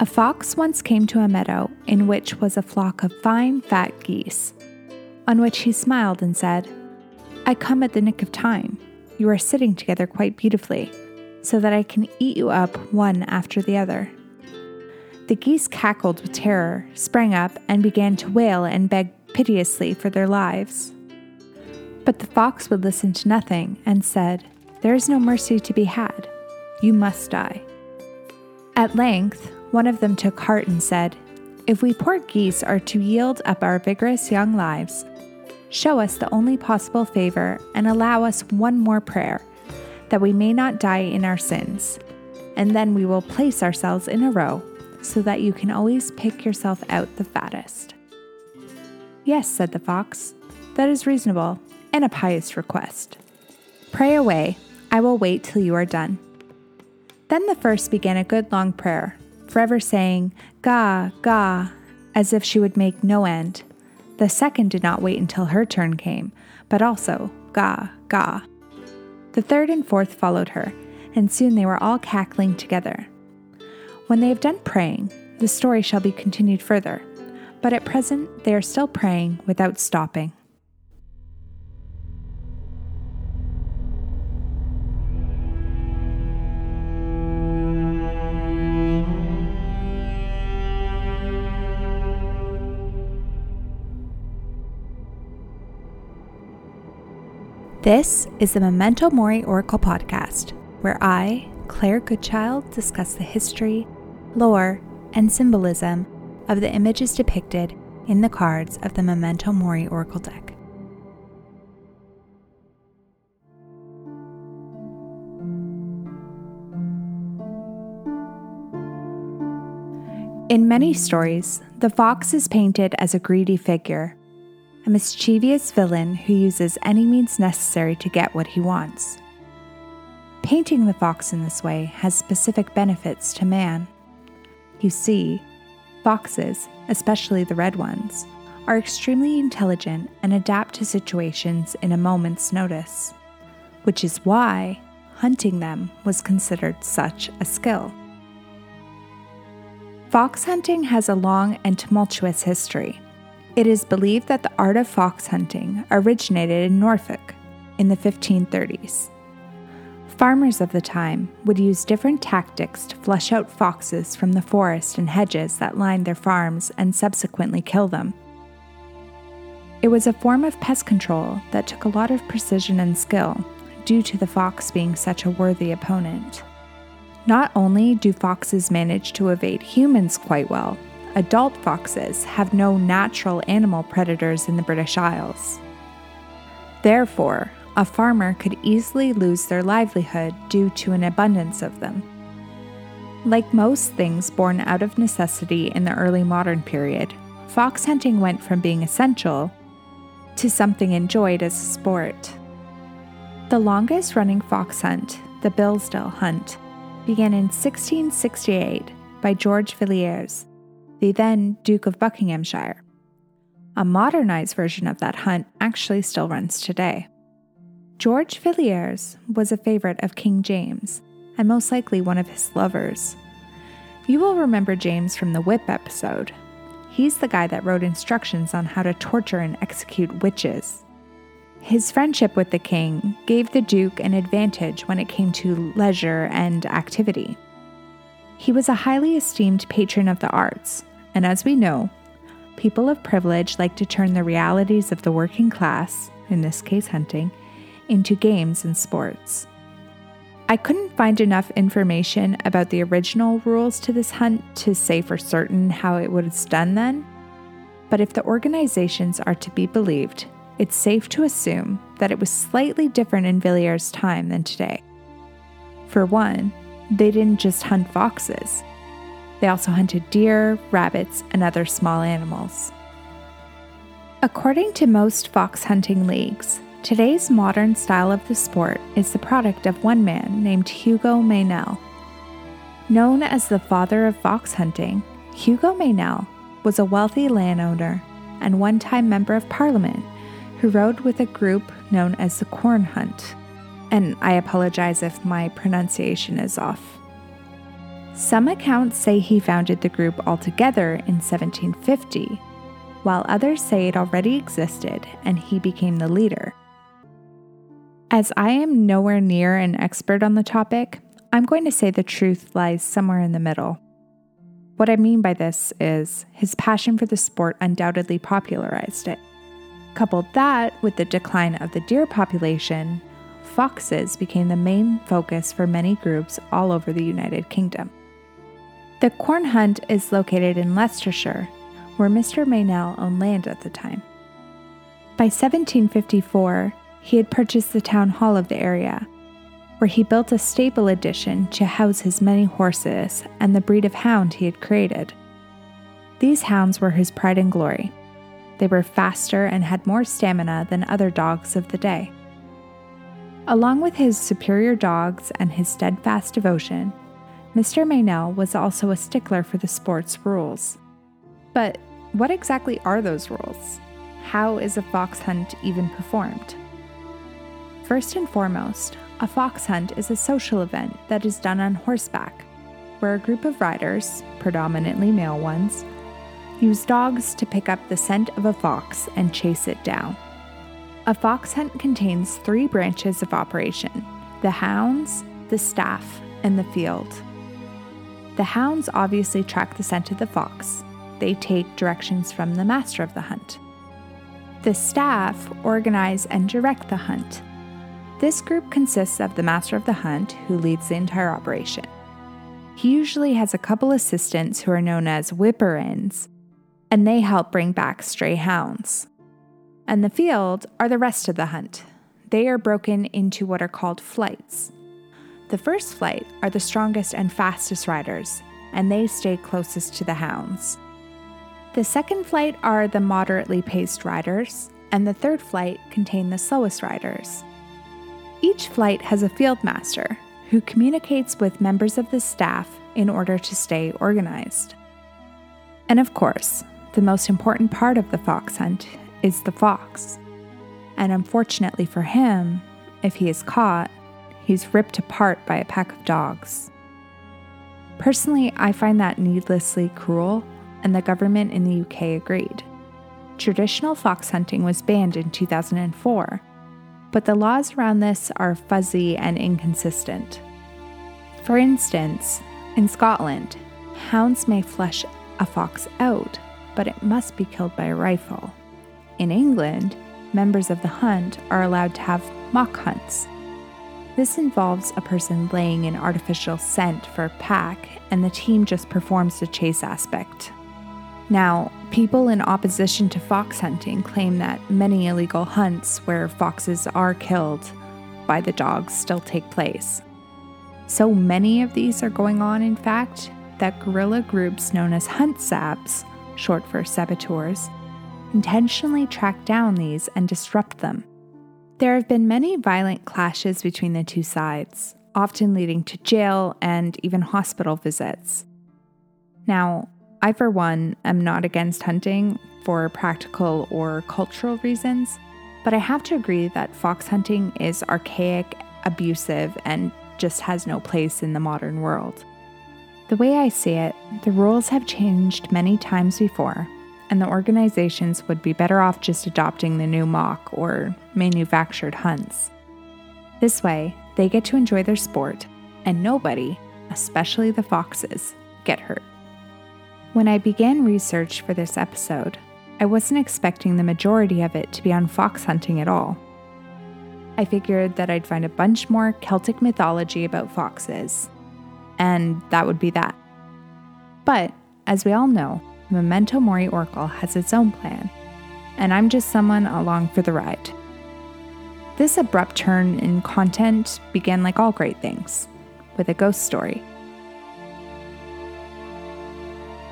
A fox once came to a meadow in which was a flock of fine, fat geese, on which he smiled and said, I come at the nick of time. You are sitting together quite beautifully, so that I can eat you up one after the other. The geese cackled with terror, sprang up, and began to wail and beg piteously for their lives. But the fox would listen to nothing and said, There is no mercy to be had. You must die. At length, one of them took heart and said, If we poor geese are to yield up our vigorous young lives, show us the only possible favor and allow us one more prayer, that we may not die in our sins. And then we will place ourselves in a row so that you can always pick yourself out the fattest. Yes, said the fox, that is reasonable and a pious request. Pray away, I will wait till you are done. Then the first began a good long prayer, forever saying, Ga, Ga, as if she would make no end. The second did not wait until her turn came, but also Ga, Ga. The third and fourth followed her, and soon they were all cackling together. When they have done praying, the story shall be continued further, but at present they are still praying without stopping. This is the Memento Mori Oracle podcast, where I, Claire Goodchild, discuss the history, lore, and symbolism of the images depicted in the cards of the Memento Mori Oracle deck. In many stories, the fox is painted as a greedy figure a mischievous villain who uses any means necessary to get what he wants. Painting the fox in this way has specific benefits to man. You see, foxes, especially the red ones, are extremely intelligent and adapt to situations in a moment's notice, which is why hunting them was considered such a skill. Fox hunting has a long and tumultuous history. It is believed that the art of fox hunting originated in Norfolk in the 1530s. Farmers of the time would use different tactics to flush out foxes from the forest and hedges that lined their farms and subsequently kill them. It was a form of pest control that took a lot of precision and skill due to the fox being such a worthy opponent. Not only do foxes manage to evade humans quite well, adult foxes have no natural animal predators in the British Isles. Therefore, a farmer could easily lose their livelihood due to an abundance of them. Like most things born out of necessity in the early modern period, fox hunting went from being essential to something enjoyed as a sport. The longest running fox hunt, the Bilsdale Hunt, began in 1668 by George Villiers the then Duke of Buckinghamshire. A modernized version of that hunt actually still runs today. George Villiers was a favorite of King James, and most likely one of his lovers. You will remember James from the Whip episode. He's the guy that wrote instructions on how to torture and execute witches. His friendship with the king gave the Duke an advantage when it came to leisure and activity. He was a highly esteemed patron of the arts, and as we know, people of privilege like to turn the realities of the working class, in this case hunting, into games and sports. I couldn't find enough information about the original rules to this hunt to say for certain how it was done then, but if the organizations are to be believed, it's safe to assume that it was slightly different in Villiers' time than today. For one, they didn't just hunt foxes, they also hunted deer, rabbits, and other small animals. According to most fox hunting leagues, today's modern style of the sport is the product of one man named Hugo Meynell. Known as the father of fox hunting, Hugo Meynell was a wealthy landowner and one time member of parliament who rode with a group known as the Quorn Hunt. And I apologize if my pronunciation is off. Some accounts say he founded the group altogether in 1750, while others say it already existed and he became the leader. As I am nowhere near an expert on the topic, I'm going to say the truth lies somewhere in the middle. What I mean by this is his passion for the sport undoubtedly popularized it. Coupled that with the decline of the deer population, foxes became the main focus for many groups all over the United Kingdom. The Quorn hunt is located in Leicestershire, where Mr. Meynell owned land at the time. By 1754, he had purchased the town hall of the area, where he built a stable addition to house his many horses and the breed of hound he had created. These hounds were his pride and glory. They were faster and had more stamina than other dogs of the day. Along with his superior dogs and his steadfast devotion, Mr. Meynell was also a stickler for the sport's rules. But what exactly are those rules? How is a fox hunt even performed? First and foremost, a fox hunt is a social event that is done on horseback, where a group of riders, predominantly male ones, use dogs to pick up the scent of a fox and chase it down. A fox hunt contains three branches of operation the hounds, the staff, and the field. The hounds obviously track the scent of the fox, they take directions from the master of the hunt. The staff organize and direct the hunt, this group consists of the master of the hunt, who leads the entire operation. He usually has a couple assistants who are known as whipper ins, and they help bring back stray hounds. And the field are the rest of the hunt. They are broken into what are called flights. The first flight are the strongest and fastest riders, and they stay closest to the hounds. The second flight are the moderately paced riders, and the third flight contain the slowest riders. Each flight has a field master who communicates with members of the staff in order to stay organized. And of course, the most important part of the fox hunt is the fox. And unfortunately for him, if he is caught, he's ripped apart by a pack of dogs. Personally, I find that needlessly cruel, and the government in the UK agreed. Traditional fox hunting was banned in 2004, but the laws around this are fuzzy and inconsistent. For instance, in Scotland, hounds may flush a fox out, but it must be killed by a rifle. In England, members of the hunt are allowed to have mock hunts. This involves a person laying an artificial scent for a pack, and the team just performs the chase aspect. Now, people in opposition to fox hunting claim that many illegal hunts where foxes are killed by the dogs still take place. So many of these are going on, in fact, that guerrilla groups known as hunt sabs, short for saboteurs, intentionally track down these and disrupt them. There have been many violent clashes between the two sides, often leading to jail and even hospital visits. Now, I, for one, am not against hunting for practical or cultural reasons, but I have to agree that fox hunting is archaic, abusive, and just has no place in the modern world. The way I see it, the rules have changed many times before, and the organizations would be better off just adopting the new mock or manufactured hunts. This way, they get to enjoy their sport, and nobody, especially the foxes, get hurt. When I began research for this episode, I wasn't expecting the majority of it to be on fox hunting at all. I figured that I'd find a bunch more Celtic mythology about foxes, and that would be that. But, as we all know, Memento Mori Oracle has its own plan, and I'm just someone along for the ride. This abrupt turn in content began like all great things, with a ghost story.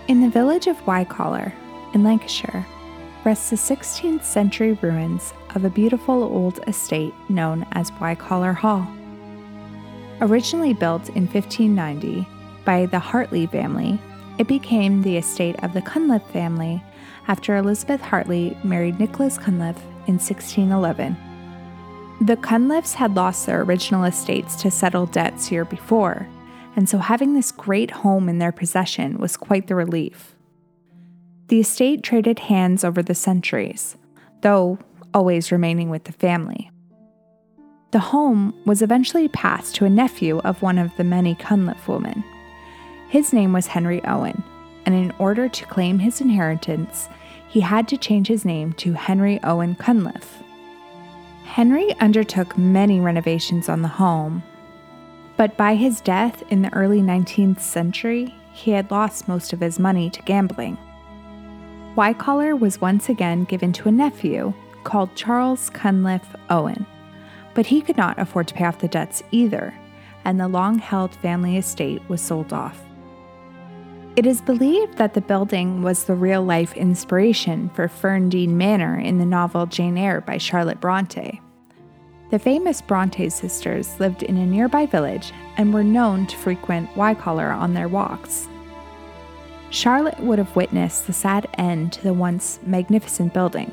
In the village of Wycoller, in Lancashire, rests the 16th century ruins of a beautiful old estate known as Wycoller Hall. Originally built in 1590 by the Hartley family, it became the estate of the Cunliffe family after Elizabeth Hartley married Nicholas Cunliffe in 1611. The Cunliffes had lost their original estates to settle debts year before, and so having this great home in their possession was quite the relief. The estate traded hands over the centuries, though always remaining with the family. The home was eventually passed to a nephew of one of the many Cunliffe women. His name was Henry Owen, and in order to claim his inheritance, he had to change his name to Henry Owen Cunliffe. Henry undertook many renovations on the home, but by his death in the early 19th century, he had lost most of his money to gambling. Wycoller was once again given to a nephew called Charles Cunliffe Owen, but he could not afford to pay off the debts either, and the long held family estate was sold off. It is believed that the building was the real life inspiration for Ferndean Manor in the novel Jane Eyre by Charlotte Bronte. The famous Bronte sisters lived in a nearby village and were known to frequent Wycoller on their walks. Charlotte would have witnessed the sad end to the once magnificent building.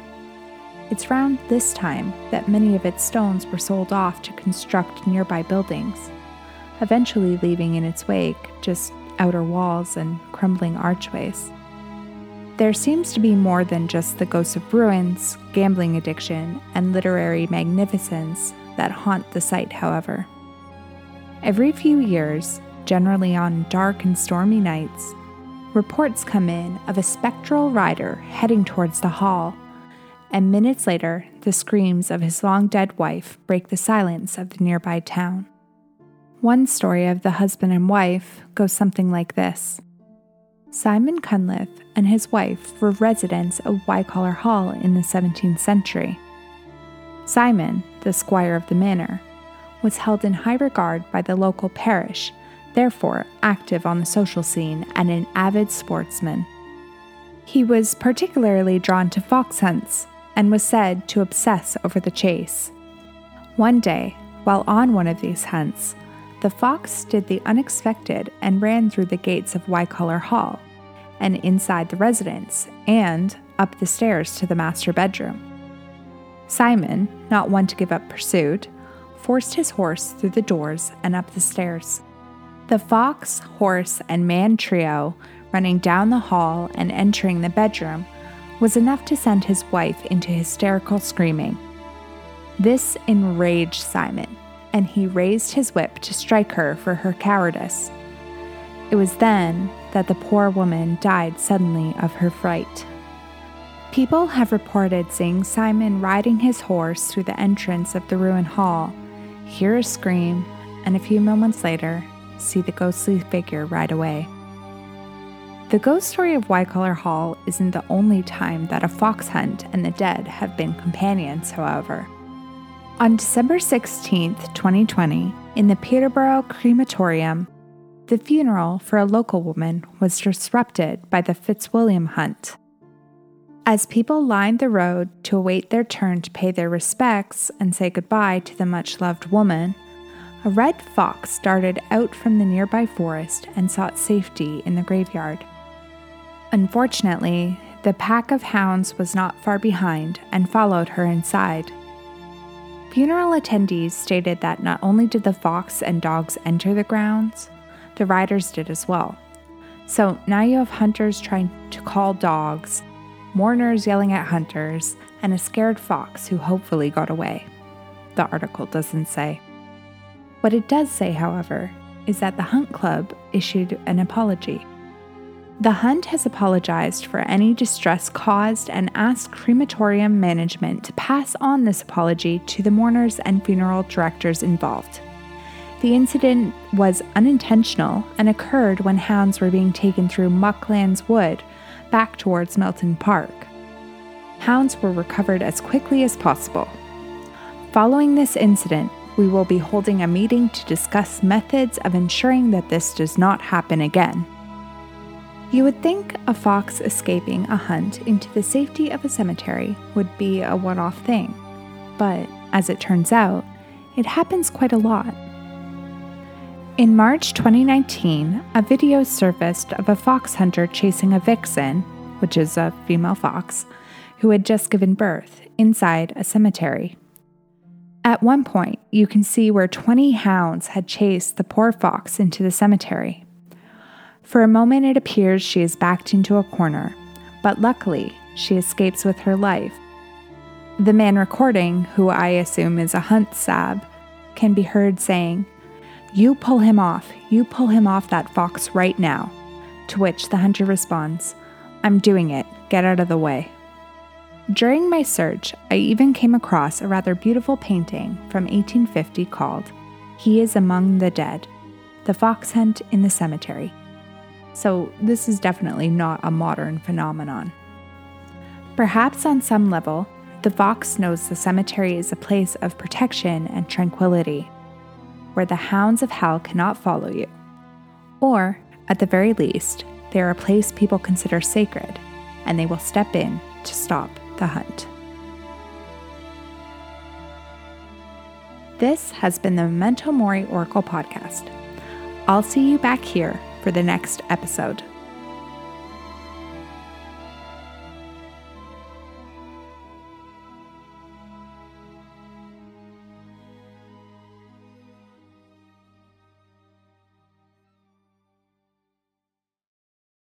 It's around this time that many of its stones were sold off to construct nearby buildings, eventually leaving in its wake just outer walls and crumbling archways. There seems to be more than just the ghosts of ruins, gambling addiction, and literary magnificence that haunt the site, however. Every few years, generally on dark and stormy nights, reports come in of a spectral rider heading towards the hall, and minutes later, the screams of his long dead wife break the silence of the nearby town. One story of the husband and wife goes something like this Simon Cunliffe and his wife were residents of Wycoller Hall in the 17th century. Simon, the squire of the manor, was held in high regard by the local parish, therefore active on the social scene and an avid sportsman. He was particularly drawn to fox hunts and was said to obsess over the chase. One day, while on one of these hunts, the fox did the unexpected and ran through the gates of Wycoller Hall and inside the residence and up the stairs to the master bedroom. Simon, not one to give up pursuit, forced his horse through the doors and up the stairs. The fox, horse, and man trio running down the hall and entering the bedroom was enough to send his wife into hysterical screaming. This enraged Simon, and he raised his whip to strike her for her cowardice. It was then that the poor woman died suddenly of her fright. People have reported seeing Simon riding his horse through the entrance of the ruined hall, hear a scream, and a few moments later, see the ghostly figure ride away. The ghost story of Wycoller Hall isn't the only time that a fox hunt and the dead have been companions, however. On December 16, 2020, in the Peterborough Crematorium, the funeral for a local woman was disrupted by the Fitzwilliam hunt. As people lined the road to await their turn to pay their respects and say goodbye to the much loved woman, a red fox darted out from the nearby forest and sought safety in the graveyard. Unfortunately, the pack of hounds was not far behind and followed her inside. Funeral attendees stated that not only did the fox and dogs enter the grounds, the riders did as well. So now you have hunters trying to call dogs, mourners yelling at hunters, and a scared fox who hopefully got away. The article doesn't say. What it does say, however, is that the Hunt Club issued an apology. The Hunt has apologized for any distress caused and asked crematorium management to pass on this apology to the mourners and funeral directors involved. The incident was unintentional and occurred when hounds were being taken through Mucklands Wood back towards Milton Park. Hounds were recovered as quickly as possible. Following this incident, we will be holding a meeting to discuss methods of ensuring that this does not happen again. You would think a fox escaping a hunt into the safety of a cemetery would be a one off thing, but as it turns out, it happens quite a lot. In March 2019, a video surfaced of a fox hunter chasing a vixen, which is a female fox, who had just given birth inside a cemetery. At one point, you can see where 20 hounds had chased the poor fox into the cemetery. For a moment, it appears she is backed into a corner, but luckily, she escapes with her life. The man recording, who I assume is a hunt sab, can be heard saying, You pull him off, you pull him off that fox right now. To which the hunter responds, I'm doing it, get out of the way. During my search, I even came across a rather beautiful painting from 1850 called He is Among the Dead The Fox Hunt in the Cemetery. So, this is definitely not a modern phenomenon. Perhaps on some level, the fox knows the cemetery is a place of protection and tranquility, where the hounds of hell cannot follow you. Or, at the very least, they are a place people consider sacred, and they will step in to stop the hunt. This has been the Memento Mori Oracle podcast. I'll see you back here for the next episode.